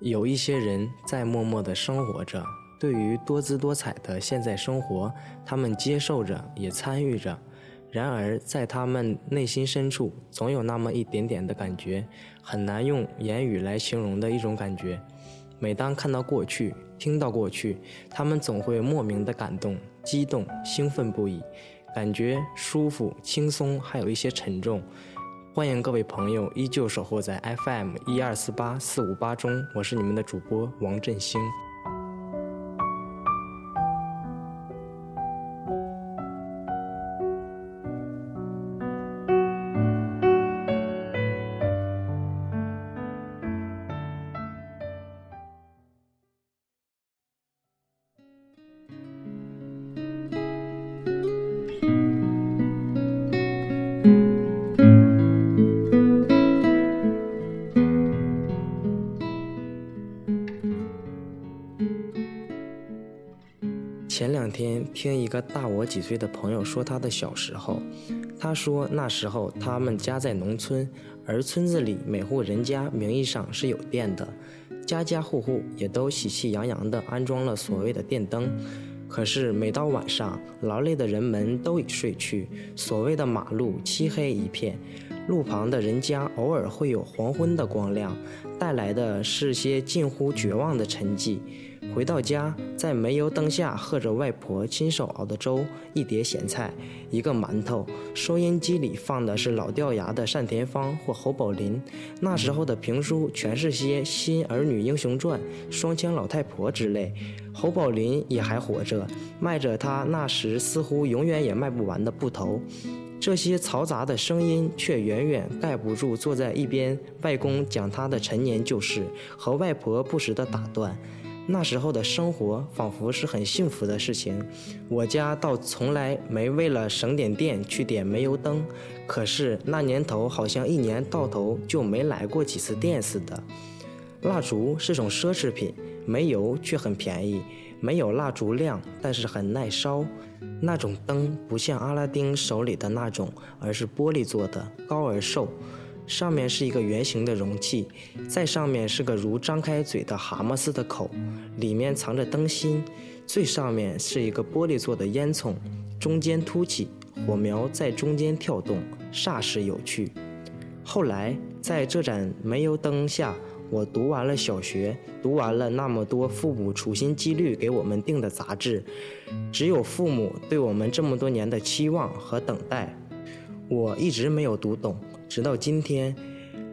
有一些人在默默的生活着，对于多姿多彩的现在生活，他们接受着，也参与着。然而，在他们内心深处，总有那么一点点的感觉，很难用言语来形容的一种感觉。每当看到过去，听到过去，他们总会莫名的感动、激动、兴奋不已，感觉舒服、轻松，还有一些沉重。欢迎各位朋友依旧守候在 FM 一二四八四五八中，我是你们的主播王振兴。听一个大我几岁的朋友说他的小时候，他说那时候他们家在农村，而村子里每户人家名义上是有电的，家家户户也都喜气洋洋地安装了所谓的电灯。可是每到晚上，劳累的人们都已睡去，所谓的马路漆黑一片，路旁的人家偶尔会有黄昏的光亮，带来的是些近乎绝望的沉寂。回到家，在煤油灯下喝着外婆亲手熬的粥，一碟咸菜，一个馒头。收音机里放的是老掉牙的单田芳或侯宝林。那时候的评书全是些新儿女英雄传、双枪老太婆之类。侯宝林也还活着，卖着他那时似乎永远也卖不完的布头。这些嘈杂的声音却远远盖不住坐在一边外公讲他的陈年旧事和外婆不时的打断。那时候的生活仿佛是很幸福的事情，我家倒从来没为了省点电去点煤油灯，可是那年头好像一年到头就没来过几次电似的。蜡烛是种奢侈品，煤油却很便宜，没有蜡烛亮，但是很耐烧。那种灯不像阿拉丁手里的那种，而是玻璃做的，高而瘦。上面是一个圆形的容器，在上面是个如张开嘴的蛤蟆似的口，里面藏着灯芯。最上面是一个玻璃做的烟囱，中间凸起，火苗在中间跳动，煞是有趣。后来在这盏煤油灯下，我读完了小学，读完了那么多父母处心积虑给我们订的杂志，只有父母对我们这么多年的期望和等待，我一直没有读懂。直到今天，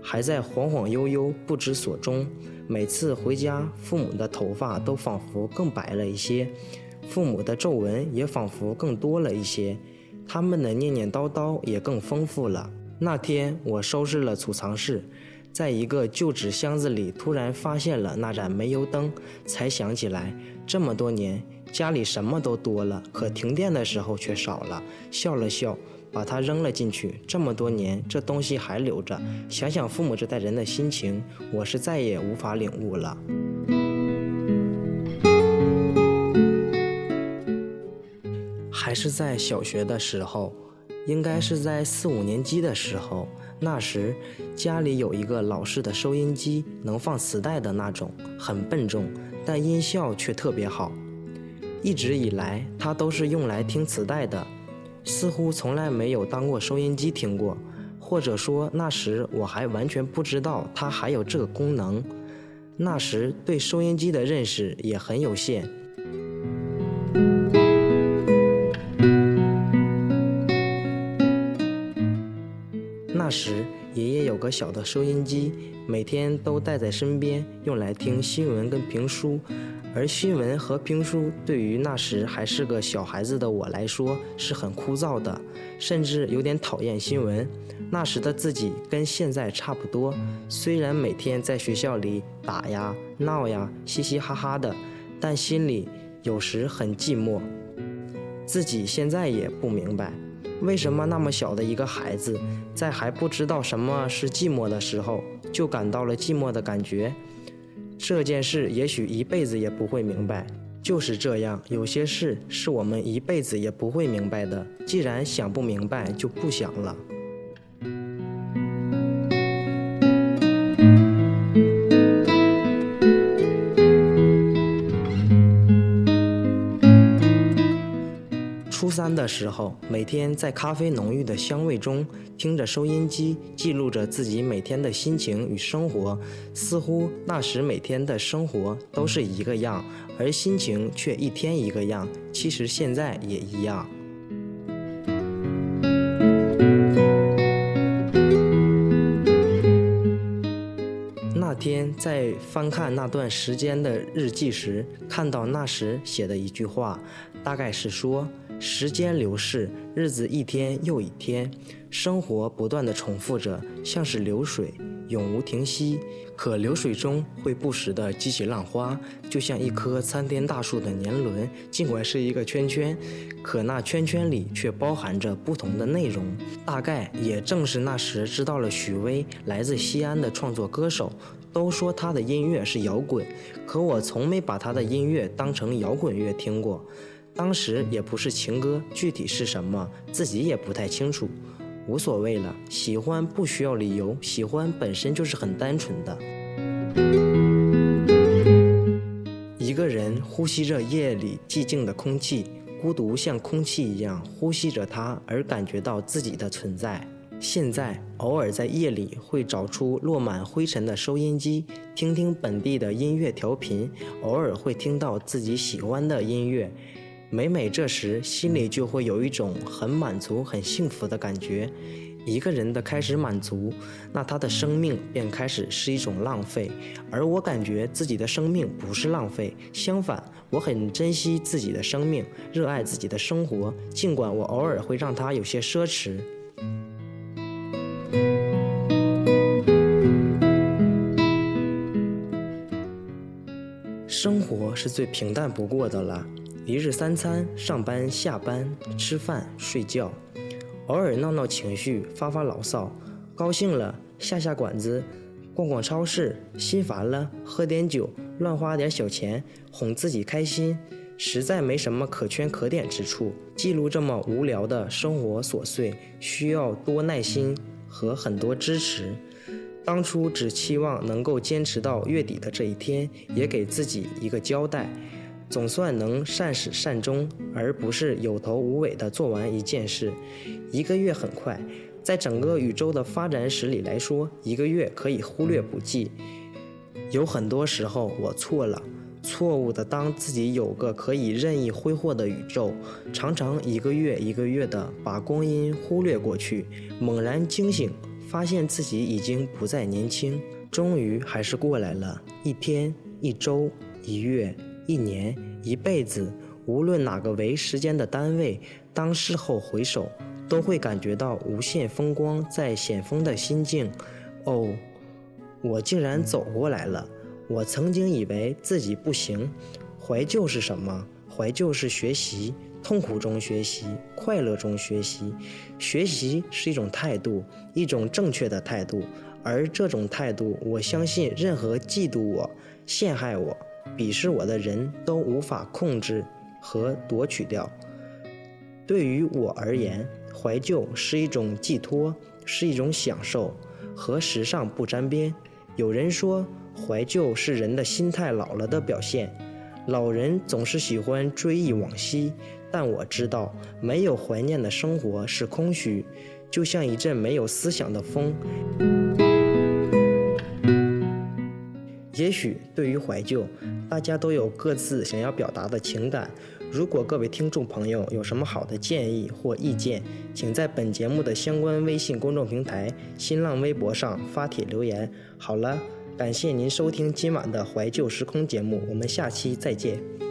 还在晃晃悠悠不知所终。每次回家，父母的头发都仿佛更白了一些，父母的皱纹也仿佛更多了一些，他们的念念叨叨也更丰富了。那天，我收拾了储藏室，在一个旧纸箱子里突然发现了那盏煤油灯，才想起来，这么多年家里什么都多了，可停电的时候却少了。笑了笑。把它扔了进去，这么多年，这东西还留着。想想父母这代人的心情，我是再也无法领悟了。还是在小学的时候，应该是在四五年级的时候，那时家里有一个老式的收音机，能放磁带的那种，很笨重，但音效却特别好。一直以来，它都是用来听磁带的。似乎从来没有当过收音机听过，或者说那时我还完全不知道它还有这个功能。那时对收音机的认识也很有限。那时个小的收音机，每天都带在身边，用来听新闻跟评书。而新闻和评书对于那时还是个小孩子的我来说是很枯燥的，甚至有点讨厌新闻。那时的自己跟现在差不多，虽然每天在学校里打呀闹呀，嘻嘻哈哈的，但心里有时很寂寞。自己现在也不明白，为什么那么小的一个孩子，在还不知道什么是寂寞的时候，就感到了寂寞的感觉？这件事也许一辈子也不会明白。就是这样，有些事是我们一辈子也不会明白的。既然想不明白，就不想了。初三的时候，每天在咖啡浓郁的香味中，听着收音机，记录着自己每天的心情与生活。似乎那时每天的生活都是一个样，而心情却一天一个样。其实现在也一样。那天在翻看那段时间的日记时，看到那时写的一句话，大概是说。时间流逝，日子一天又一天，生活不断的重复着，像是流水，永无停息。可流水中会不时的激起浪花，就像一棵参天大树的年轮，尽管是一个圈圈，可那圈圈里却包含着不同的内容。大概也正是那时知道了许巍，来自西安的创作歌手，都说他的音乐是摇滚，可我从没把他的音乐当成摇滚乐听过。当时也不是情歌，具体是什么自己也不太清楚，无所谓了。喜欢不需要理由，喜欢本身就是很单纯的。一个人呼吸着夜里寂静的空气，孤独像空气一样呼吸着它，而感觉到自己的存在。现在偶尔在夜里会找出落满灰尘的收音机，听听本地的音乐调频，偶尔会听到自己喜欢的音乐。每每这时，心里就会有一种很满足、很幸福的感觉。一个人的开始满足，那他的生命便开始是一种浪费。而我感觉自己的生命不是浪费，相反，我很珍惜自己的生命，热爱自己的生活，尽管我偶尔会让它有些奢侈。生活是最平淡不过的了。一日三餐，上班、下班、吃饭、睡觉，偶尔闹闹情绪，发发牢骚，高兴了下下馆子，逛逛超市，心烦了喝点酒，乱花点小钱，哄自己开心，实在没什么可圈可点之处。记录这么无聊的生活琐碎，需要多耐心和很多支持。当初只期望能够坚持到月底的这一天，也给自己一个交代。总算能善始善终，而不是有头无尾的做完一件事。一个月很快，在整个宇宙的发展史里来说，一个月可以忽略不计。有很多时候我错了，错误的当自己有个可以任意挥霍的宇宙，常常一个月一个月的把光阴忽略过去，猛然惊醒，发现自己已经不再年轻。终于还是过来了，一天、一周、一月。一年一辈子，无论哪个为时间的单位，当事后回首，都会感觉到无限风光在险峰的心境。哦，我竟然走过来了！我曾经以为自己不行。怀旧是什么？怀旧是学习，痛苦中学习，快乐中学习。学习是一种态度，一种正确的态度。而这种态度，我相信任何嫉妒我、陷害我。鄙视我的人都无法控制和夺取掉。对于我而言，怀旧是一种寄托，是一种享受，和时尚不沾边。有人说，怀旧是人的心态老了的表现。老人总是喜欢追忆往昔，但我知道，没有怀念的生活是空虚，就像一阵没有思想的风。也许对于怀旧，大家都有各自想要表达的情感。如果各位听众朋友有什么好的建议或意见，请在本节目的相关微信公众平台、新浪微博上发帖留言。好了，感谢您收听今晚的怀旧时空节目，我们下期再见。